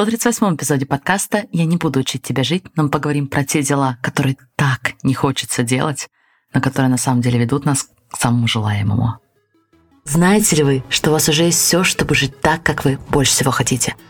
138 эпизоде подкаста «Я не буду учить тебя жить», но мы поговорим про те дела, которые так не хочется делать, но которые на самом деле ведут нас к самому желаемому. Знаете ли вы, что у вас уже есть все, чтобы жить так, как вы больше всего хотите –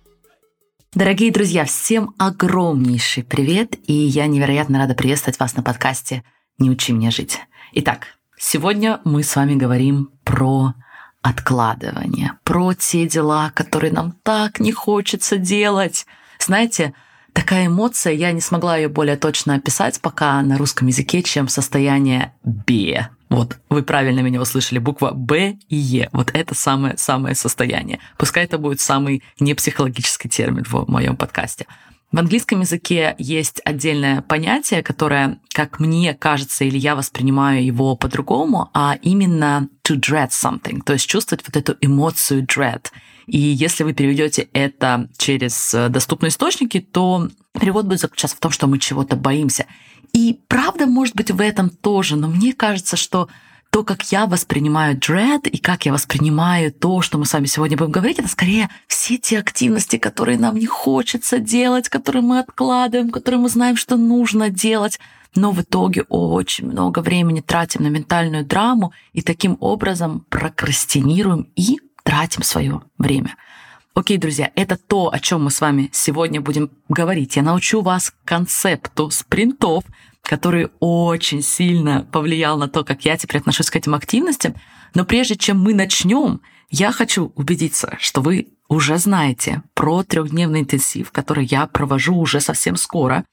Дорогие друзья, всем огромнейший привет, и я невероятно рада приветствовать вас на подкасте «Не учи меня жить». Итак, сегодня мы с вами говорим про откладывание, про те дела, которые нам так не хочется делать. Знаете, такая эмоция, я не смогла ее более точно описать пока на русском языке, чем состояние «бе». Вот вы правильно меня услышали, буква Б и Е. Вот это самое-самое состояние. Пускай это будет самый непсихологический термин в моем подкасте. В английском языке есть отдельное понятие, которое, как мне кажется, или я воспринимаю его по-другому, а именно to dread something, то есть чувствовать вот эту эмоцию dread. И если вы переведете это через доступные источники, то перевод будет заключаться в том, что мы чего-то боимся. И правда может быть в этом тоже, но мне кажется, что то, как я воспринимаю dread и как я воспринимаю то, что мы с вами сегодня будем говорить, это скорее все те активности, которые нам не хочется делать, которые мы откладываем, которые мы знаем, что нужно делать, но в итоге очень много времени тратим на ментальную драму и таким образом прокрастинируем и тратим свое время. Окей, друзья, это то, о чем мы с вами сегодня будем говорить. Я научу вас концепту спринтов, который очень сильно повлиял на то, как я теперь отношусь к этим активностям. Но прежде чем мы начнем, я хочу убедиться, что вы уже знаете про трехдневный интенсив, который я провожу уже совсем скоро.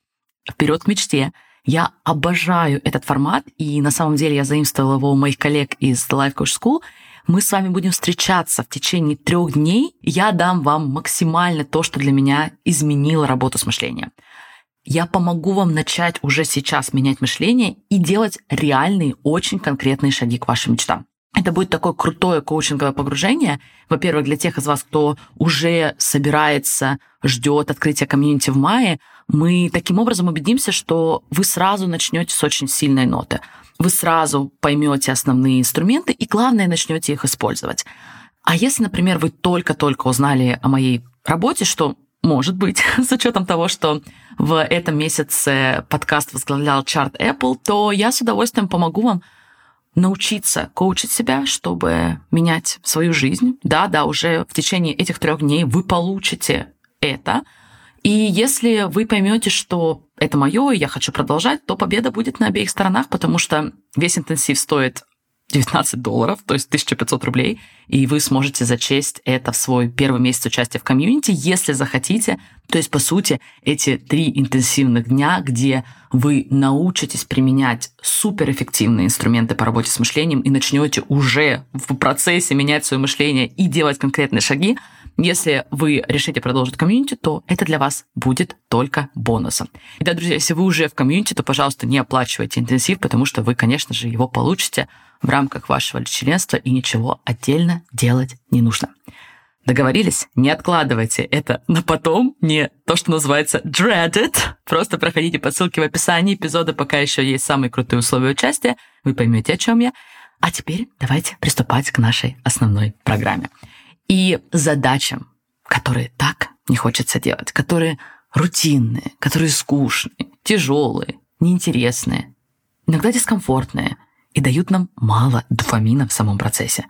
Вперед к мечте. Я обожаю этот формат, и на самом деле я заимствовала его у моих коллег из The Life Coach School — мы с вами будем встречаться в течение трех дней. Я дам вам максимально то, что для меня изменило работу с мышлением. Я помогу вам начать уже сейчас менять мышление и делать реальные, очень конкретные шаги к вашим мечтам. Это будет такое крутое коучинговое погружение. Во-первых, для тех из вас, кто уже собирается, ждет открытия комьюнити в мае, мы таким образом убедимся, что вы сразу начнете с очень сильной ноты вы сразу поймете основные инструменты и, главное, начнете их использовать. А если, например, вы только-только узнали о моей работе, что может быть, с учетом того, что в этом месяце подкаст возглавлял чарт Apple, то я с удовольствием помогу вам научиться коучить себя, чтобы менять свою жизнь. Да, да, уже в течение этих трех дней вы получите это – и если вы поймете, что это мое, и я хочу продолжать, то победа будет на обеих сторонах, потому что весь интенсив стоит 19 долларов, то есть 1500 рублей, и вы сможете зачесть это в свой первый месяц участия в комьюнити, если захотите. То есть, по сути, эти три интенсивных дня, где вы научитесь применять суперэффективные инструменты по работе с мышлением и начнете уже в процессе менять свое мышление и делать конкретные шаги, если вы решите продолжить комьюнити, то это для вас будет только бонусом. Итак, друзья, если вы уже в комьюнити, то, пожалуйста, не оплачивайте интенсив, потому что вы, конечно же, его получите в рамках вашего членства и ничего отдельно делать не нужно. Договорились? Не откладывайте это на потом, не то, что называется dreaded. Просто проходите по ссылке в описании эпизода, пока еще есть самые крутые условия участия. Вы поймете, о чем я. А теперь давайте приступать к нашей основной программе и задачам, которые так не хочется делать, которые рутинные, которые скучные, тяжелые, неинтересные, иногда дискомфортные и дают нам мало дофамина в самом процессе.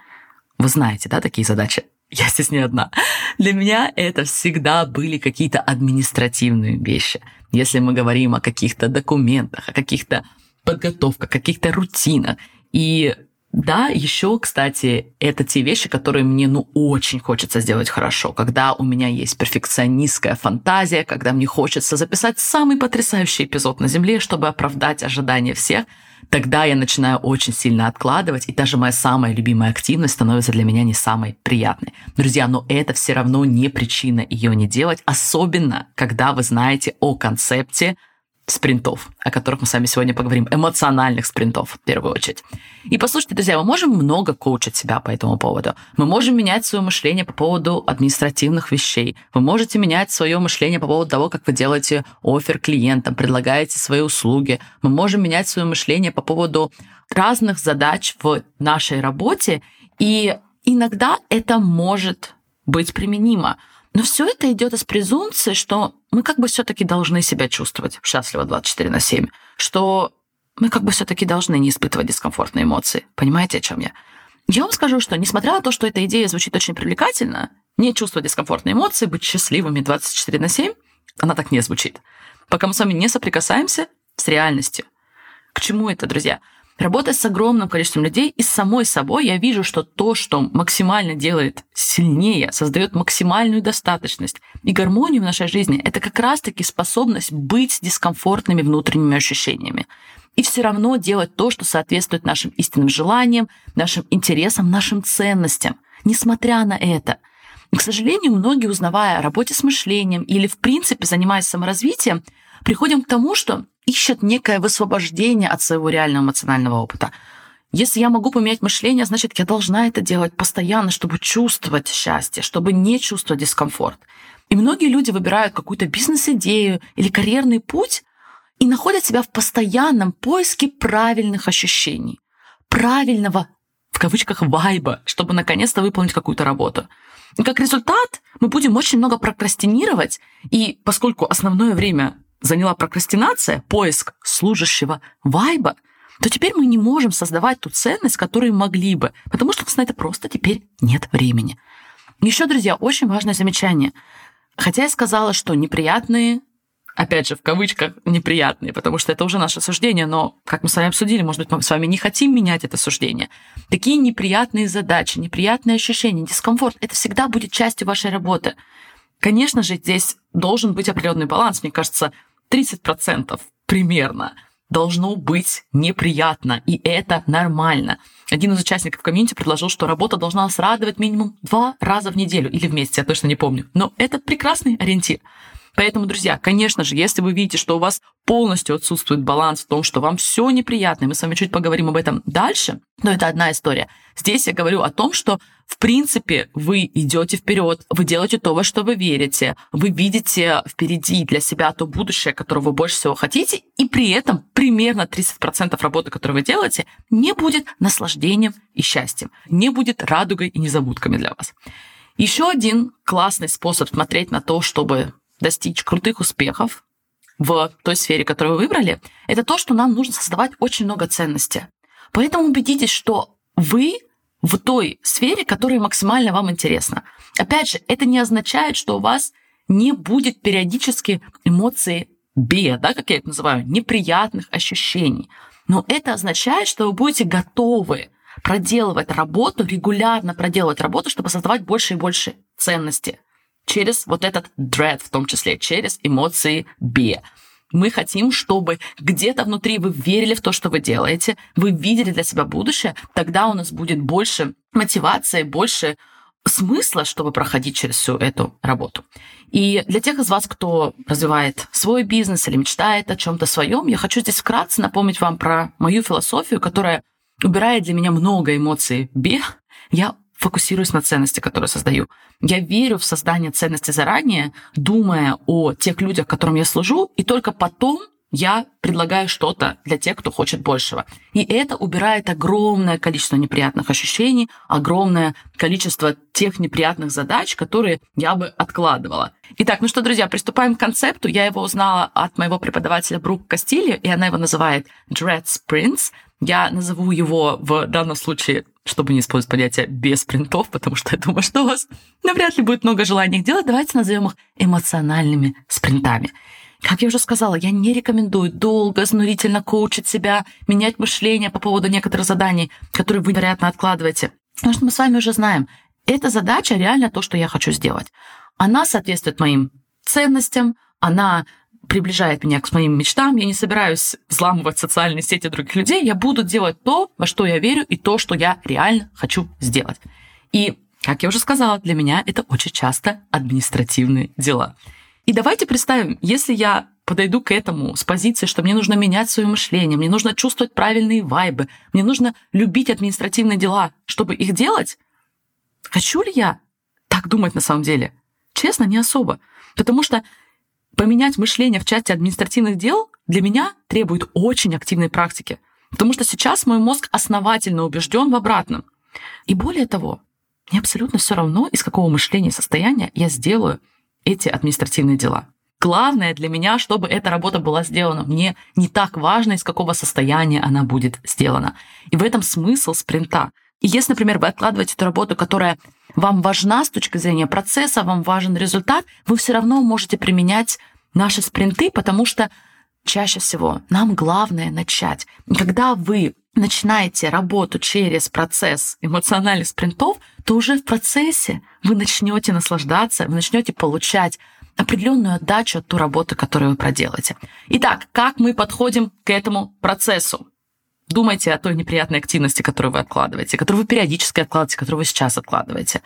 Вы знаете, да, такие задачи? Я здесь не одна. Для меня это всегда были какие-то административные вещи. Если мы говорим о каких-то документах, о каких-то подготовках, каких-то рутинах. И да, еще, кстати, это те вещи, которые мне, ну, очень хочется сделать хорошо. Когда у меня есть перфекционистская фантазия, когда мне хочется записать самый потрясающий эпизод на Земле, чтобы оправдать ожидания всех, тогда я начинаю очень сильно откладывать, и даже моя самая любимая активность становится для меня не самой приятной. Друзья, но это все равно не причина ее не делать, особенно когда вы знаете о концепте спринтов, о которых мы с вами сегодня поговорим, эмоциональных спринтов в первую очередь. И послушайте, друзья, мы можем много коучить себя по этому поводу. Мы можем менять свое мышление по поводу административных вещей. Вы можете менять свое мышление по поводу того, как вы делаете офер клиентам, предлагаете свои услуги. Мы можем менять свое мышление по поводу разных задач в нашей работе. И иногда это может быть применимо. Но все это идет из презумпции, что мы как бы все-таки должны себя чувствовать счастливо 24 на 7, что мы как бы все-таки должны не испытывать дискомфортные эмоции. Понимаете, о чем я? Я вам скажу, что несмотря на то, что эта идея звучит очень привлекательно, не чувствовать дискомфортные эмоции, быть счастливыми 24 на 7, она так не звучит. Пока мы с вами не соприкасаемся с реальностью. К чему это, друзья? Работая с огромным количеством людей и с самой собой, я вижу, что то, что максимально делает сильнее, создает максимальную достаточность и гармонию в нашей жизни, это как раз-таки способность быть с дискомфортными внутренними ощущениями. И все равно делать то, что соответствует нашим истинным желаниям, нашим интересам, нашим ценностям, несмотря на это. И, к сожалению, многие, узнавая о работе с мышлением или, в принципе, занимаясь саморазвитием, приходим к тому, что ищет некое высвобождение от своего реального эмоционального опыта. Если я могу поменять мышление, значит, я должна это делать постоянно, чтобы чувствовать счастье, чтобы не чувствовать дискомфорт. И многие люди выбирают какую-то бизнес-идею или карьерный путь и находят себя в постоянном поиске правильных ощущений, правильного, в кавычках, вайба, чтобы наконец-то выполнить какую-то работу. И как результат мы будем очень много прокрастинировать, и поскольку основное время заняла прокрастинация, поиск служащего вайба, то теперь мы не можем создавать ту ценность, которую могли бы, потому что у нас на это просто теперь нет времени. Еще, друзья, очень важное замечание. Хотя я сказала, что неприятные, опять же, в кавычках, неприятные, потому что это уже наше суждение, но, как мы с вами обсудили, может быть, мы с вами не хотим менять это суждение. Такие неприятные задачи, неприятные ощущения, дискомфорт, это всегда будет частью вашей работы. Конечно же, здесь должен быть определенный баланс. Мне кажется, 30% примерно должно быть неприятно, и это нормально. Один из участников комьюнити предложил, что работа должна нас радовать минимум два раза в неделю или вместе, я точно не помню. Но это прекрасный ориентир. Поэтому, друзья, конечно же, если вы видите, что у вас полностью отсутствует баланс в том, что вам все неприятно, и мы с вами чуть поговорим об этом дальше, но это одна история. Здесь я говорю о том, что в принципе, вы идете вперед, вы делаете то, во что вы верите, вы видите впереди для себя то будущее, которое вы больше всего хотите, и при этом примерно 30% работы, которую вы делаете, не будет наслаждением и счастьем, не будет радугой и незабудками для вас. Еще один классный способ смотреть на то, чтобы достичь крутых успехов в той сфере, которую вы выбрали, это то, что нам нужно создавать очень много ценности. Поэтому убедитесь, что вы в той сфере, которая максимально вам интересна. Опять же, это не означает, что у вас не будет периодически эмоции бе, да, как я это называю, неприятных ощущений. Но это означает, что вы будете готовы проделывать работу, регулярно проделывать работу, чтобы создавать больше и больше ценности через вот этот dread, в том числе через эмоции бе. Мы хотим, чтобы где-то внутри вы верили в то, что вы делаете, вы видели для себя будущее, тогда у нас будет больше мотивации, больше смысла, чтобы проходить через всю эту работу. И для тех из вас, кто развивает свой бизнес или мечтает о чем-то своем, я хочу здесь вкратце напомнить вам про мою философию, которая убирает для меня много эмоций бе. Я фокусируюсь на ценности, которые создаю. Я верю в создание ценности заранее, думая о тех людях, которым я служу, и только потом я предлагаю что-то для тех, кто хочет большего. И это убирает огромное количество неприятных ощущений, огромное количество тех неприятных задач, которые я бы откладывала. Итак, ну что, друзья, приступаем к концепту. Я его узнала от моего преподавателя Брук Кастильо, и она его называет Dread Sprints. Я назову его в данном случае, чтобы не использовать понятие без принтов, потому что я думаю, что у вас навряд ли будет много желания их делать. Давайте назовем их эмоциональными спринтами. Как я уже сказала, я не рекомендую долго, изнурительно коучить себя, менять мышление по поводу некоторых заданий, которые вы, вероятно, откладываете. Потому что мы с вами уже знаем, эта задача реально то, что я хочу сделать. Она соответствует моим ценностям, она приближает меня к моим мечтам, я не собираюсь взламывать социальные сети других людей, я буду делать то, во что я верю, и то, что я реально хочу сделать. И, как я уже сказала, для меня это очень часто административные дела. И давайте представим, если я подойду к этому с позиции, что мне нужно менять свое мышление, мне нужно чувствовать правильные вайбы, мне нужно любить административные дела, чтобы их делать, хочу ли я так думать на самом деле? Честно, не особо. Потому что поменять мышление в части административных дел для меня требует очень активной практики. Потому что сейчас мой мозг основательно убежден в обратном. И более того, мне абсолютно все равно, из какого мышления и состояния я сделаю эти административные дела. Главное для меня, чтобы эта работа была сделана. Мне не так важно, из какого состояния она будет сделана. И в этом смысл спринта. И если, например, вы откладываете эту работу, которая вам важна с точки зрения процесса, вам важен результат, вы все равно можете применять наши спринты, потому что чаще всего нам главное начать. когда вы начинаете работу через процесс эмоциональных спринтов, то уже в процессе вы начнете наслаждаться, вы начнете получать определенную отдачу от ту работы, которую вы проделаете. Итак, как мы подходим к этому процессу? Думайте о той неприятной активности, которую вы откладываете, которую вы периодически откладываете, которую вы сейчас откладываете.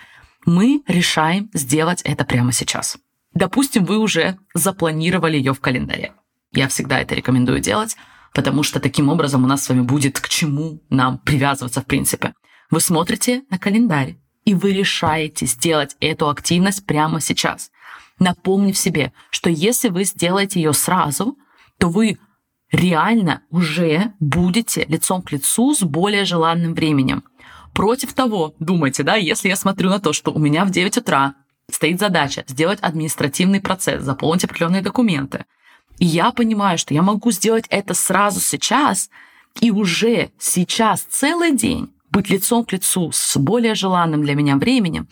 Мы решаем сделать это прямо сейчас. Допустим, вы уже запланировали ее в календаре. Я всегда это рекомендую делать, потому что таким образом у нас с вами будет к чему нам привязываться в принципе. Вы смотрите на календарь, и вы решаете сделать эту активность прямо сейчас, напомнив себе, что если вы сделаете ее сразу, то вы реально уже будете лицом к лицу с более желанным временем. Против того, думайте, да, если я смотрю на то, что у меня в 9 утра стоит задача сделать административный процесс, заполнить определенные документы, и я понимаю, что я могу сделать это сразу сейчас, и уже сейчас целый день быть лицом к лицу с более желанным для меня временем,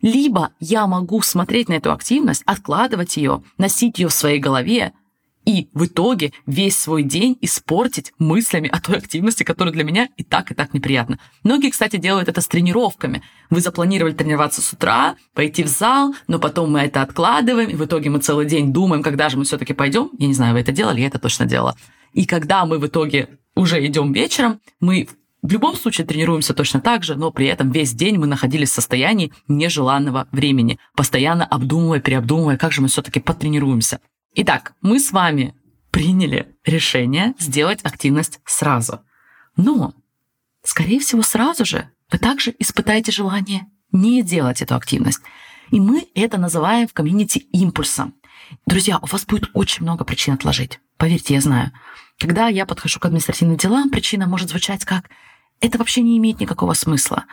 либо я могу смотреть на эту активность, откладывать ее, носить ее в своей голове, и в итоге весь свой день испортить мыслями о той активности, которая для меня и так, и так неприятна. Многие, кстати, делают это с тренировками. Вы запланировали тренироваться с утра, пойти в зал, но потом мы это откладываем, и в итоге мы целый день думаем, когда же мы все-таки пойдем. Я не знаю, вы это делали, я это точно делала. И когда мы в итоге уже идем вечером, мы в любом случае тренируемся точно так же, но при этом весь день мы находились в состоянии нежеланного времени, постоянно обдумывая, переобдумывая, как же мы все-таки потренируемся. Итак, мы с вами приняли решение сделать активность сразу. Но, скорее всего, сразу же вы также испытаете желание не делать эту активность. И мы это называем в комьюнити импульсом. Друзья, у вас будет очень много причин отложить. Поверьте, я знаю. Когда я подхожу к административным делам, причина может звучать как «это вообще не имеет никакого смысла».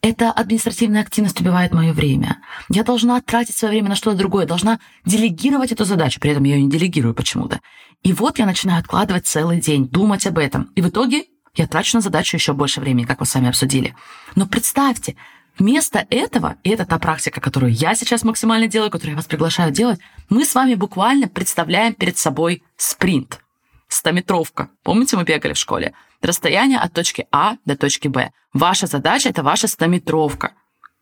Эта административная активность убивает мое время. Я должна тратить свое время на что-то другое, должна делегировать эту задачу, при этом я ее не делегирую почему-то. И вот я начинаю откладывать целый день, думать об этом. И в итоге я трачу на задачу еще больше времени, как мы с вами обсудили. Но представьте, вместо этого, и это та практика, которую я сейчас максимально делаю, которую я вас приглашаю делать, мы с вами буквально представляем перед собой спринт. Стометровка. Помните, мы бегали в школе? Расстояние от точки А до точки Б. Ваша задача – это ваша стометровка.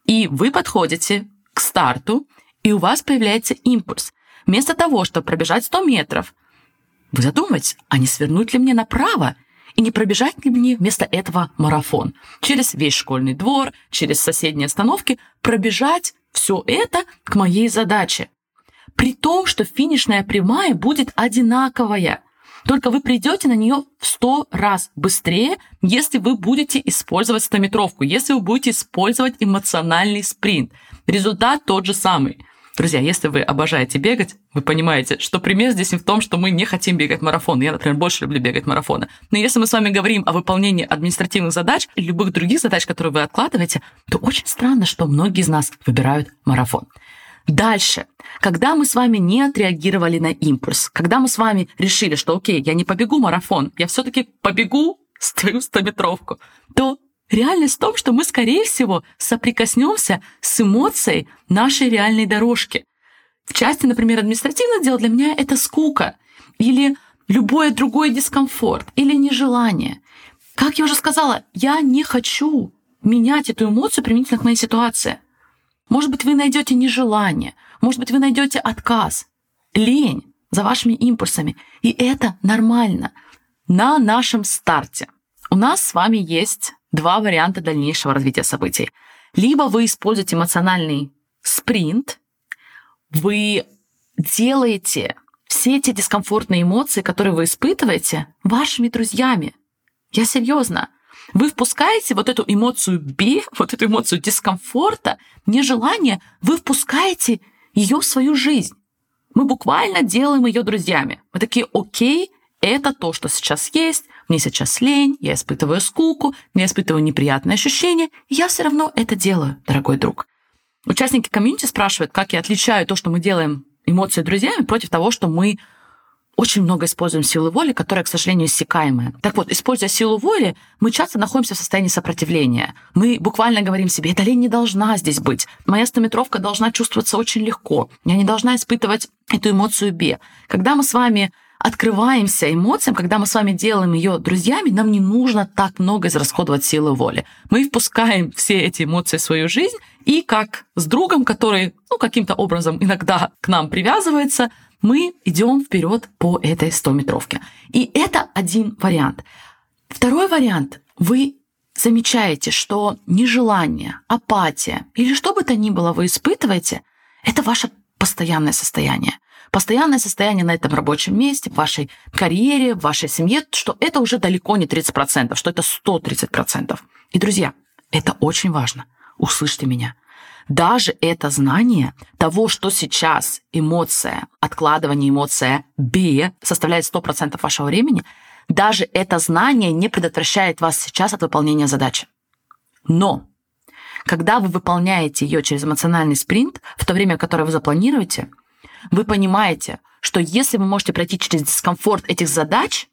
И вы подходите к старту, и у вас появляется импульс. Вместо того, чтобы пробежать 100 метров, вы задумываетесь, а не свернуть ли мне направо и не пробежать ли мне вместо этого марафон? Через весь школьный двор, через соседние остановки пробежать все это к моей задаче. При том, что финишная прямая будет одинаковая – только вы придете на нее в 100 раз быстрее, если вы будете использовать стометровку, если вы будете использовать эмоциональный спринт. Результат тот же самый. Друзья, если вы обожаете бегать, вы понимаете, что пример здесь не в том, что мы не хотим бегать марафон. Я, например, больше люблю бегать марафоны. Но если мы с вами говорим о выполнении административных задач и любых других задач, которые вы откладываете, то очень странно, что многие из нас выбирают марафон. Дальше, когда мы с вами не отреагировали на импульс, когда мы с вами решили, что окей, я не побегу марафон, я все-таки побегу свою стометровку, то реальность в том, что мы, скорее всего, соприкоснемся с эмоцией нашей реальной дорожки. В части, например, административное дело для меня это скука или любой другой дискомфорт или нежелание. Как я уже сказала, я не хочу менять эту эмоцию применительно к моей ситуации. Может быть, вы найдете нежелание, может быть, вы найдете отказ, лень за вашими импульсами. И это нормально. На нашем старте у нас с вами есть два варианта дальнейшего развития событий. Либо вы используете эмоциональный спринт, вы делаете все эти дискомфортные эмоции, которые вы испытываете, вашими друзьями. Я серьезно. Вы впускаете вот эту эмоцию бе, вот эту эмоцию дискомфорта, нежелания, вы впускаете ее в свою жизнь. Мы буквально делаем ее друзьями. Мы такие, окей, это то, что сейчас есть, мне сейчас лень, я испытываю скуку, я испытываю неприятные ощущения, и я все равно это делаю, дорогой друг. Участники комьюнити спрашивают, как я отличаю то, что мы делаем эмоции друзьями, против того, что мы очень много используем силы воли, которая, к сожалению, иссякаемая. Так вот, используя силу воли, мы часто находимся в состоянии сопротивления. Мы буквально говорим себе, эта лень не должна здесь быть. Моя стометровка должна чувствоваться очень легко. Я не должна испытывать эту эмоцию бе. Когда мы с вами открываемся эмоциям, когда мы с вами делаем ее друзьями, нам не нужно так много израсходовать силы воли. Мы впускаем все эти эмоции в свою жизнь, и как с другом, который ну, каким-то образом иногда к нам привязывается, мы идем вперед по этой 100-метровке. И это один вариант. Второй вариант. Вы замечаете, что нежелание, апатия или что бы то ни было вы испытываете, это ваше постоянное состояние постоянное состояние на этом рабочем месте, в вашей карьере, в вашей семье, что это уже далеко не 30%, что это 130%. И, друзья, это очень важно. Услышьте меня. Даже это знание того, что сейчас эмоция, откладывание эмоция B составляет 100% вашего времени, даже это знание не предотвращает вас сейчас от выполнения задачи. Но когда вы выполняете ее через эмоциональный спринт, в то время, которое вы запланируете, вы понимаете, что если вы можете пройти через дискомфорт этих задач,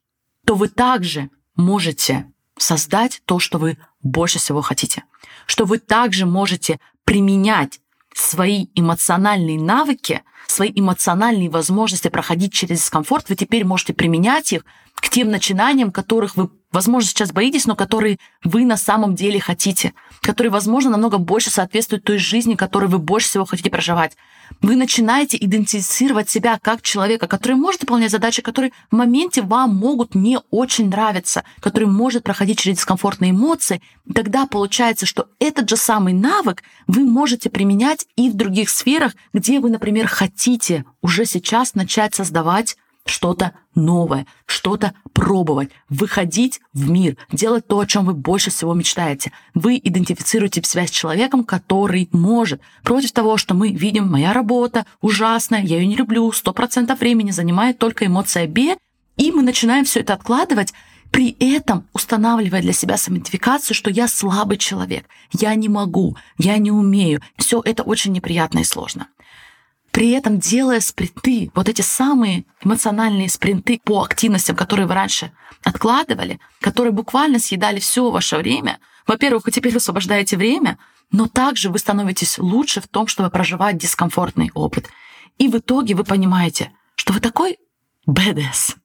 то вы также можете создать то, что вы больше всего хотите. Что вы также можете применять свои эмоциональные навыки, свои эмоциональные возможности проходить через дискомфорт, вы теперь можете применять их к тем начинаниям, которых вы, возможно, сейчас боитесь, но которые вы на самом деле хотите, которые, возможно, намного больше соответствуют той жизни, которую вы больше всего хотите проживать. Вы начинаете идентифицировать себя как человека, который может выполнять задачи, которые в моменте вам могут не очень нравиться, который может проходить через дискомфортные эмоции. Тогда получается, что этот же самый навык вы можете применять и в других сферах, где вы, например, хотите уже сейчас начать создавать что-то новое, что-то пробовать, выходить в мир, делать то, о чем вы больше всего мечтаете. Вы идентифицируете себя с человеком, который может. Против того, что мы видим, моя работа ужасная, я ее не люблю, сто процентов времени занимает только эмоция «бе», и мы начинаем все это откладывать, при этом устанавливая для себя самоидентификацию, что я слабый человек, я не могу, я не умею. Все это очень неприятно и сложно при этом делая спринты, вот эти самые эмоциональные спринты по активностям, которые вы раньше откладывали, которые буквально съедали все ваше время, во-первых, вы теперь освобождаете время, но также вы становитесь лучше в том, чтобы проживать дискомфортный опыт. И в итоге вы понимаете, что вы такой badass,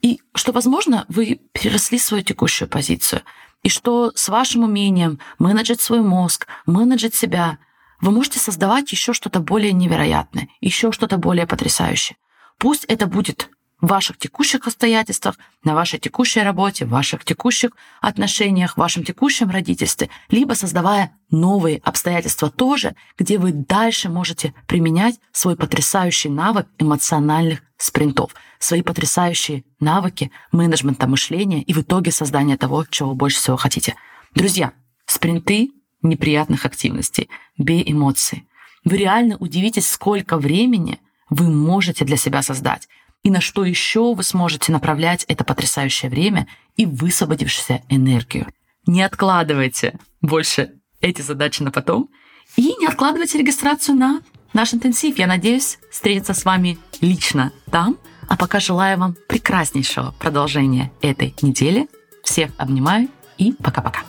и что, возможно, вы переросли свою текущую позицию, и что с вашим умением менеджить свой мозг, менеджить себя, вы можете создавать еще что-то более невероятное, еще что-то более потрясающее. Пусть это будет в ваших текущих обстоятельствах, на вашей текущей работе, в ваших текущих отношениях, в вашем текущем родительстве, либо создавая новые обстоятельства тоже, где вы дальше можете применять свой потрясающий навык эмоциональных спринтов, свои потрясающие навыки менеджмента мышления и в итоге создания того, чего больше всего хотите. Друзья, спринты неприятных активностей, бей эмоции. Вы реально удивитесь, сколько времени вы можете для себя создать, и на что еще вы сможете направлять это потрясающее время и высвободившуюся энергию. Не откладывайте больше эти задачи на потом и не откладывайте регистрацию на наш интенсив. Я надеюсь встретиться с вами лично там. А пока желаю вам прекраснейшего продолжения этой недели. Всех обнимаю и пока-пока.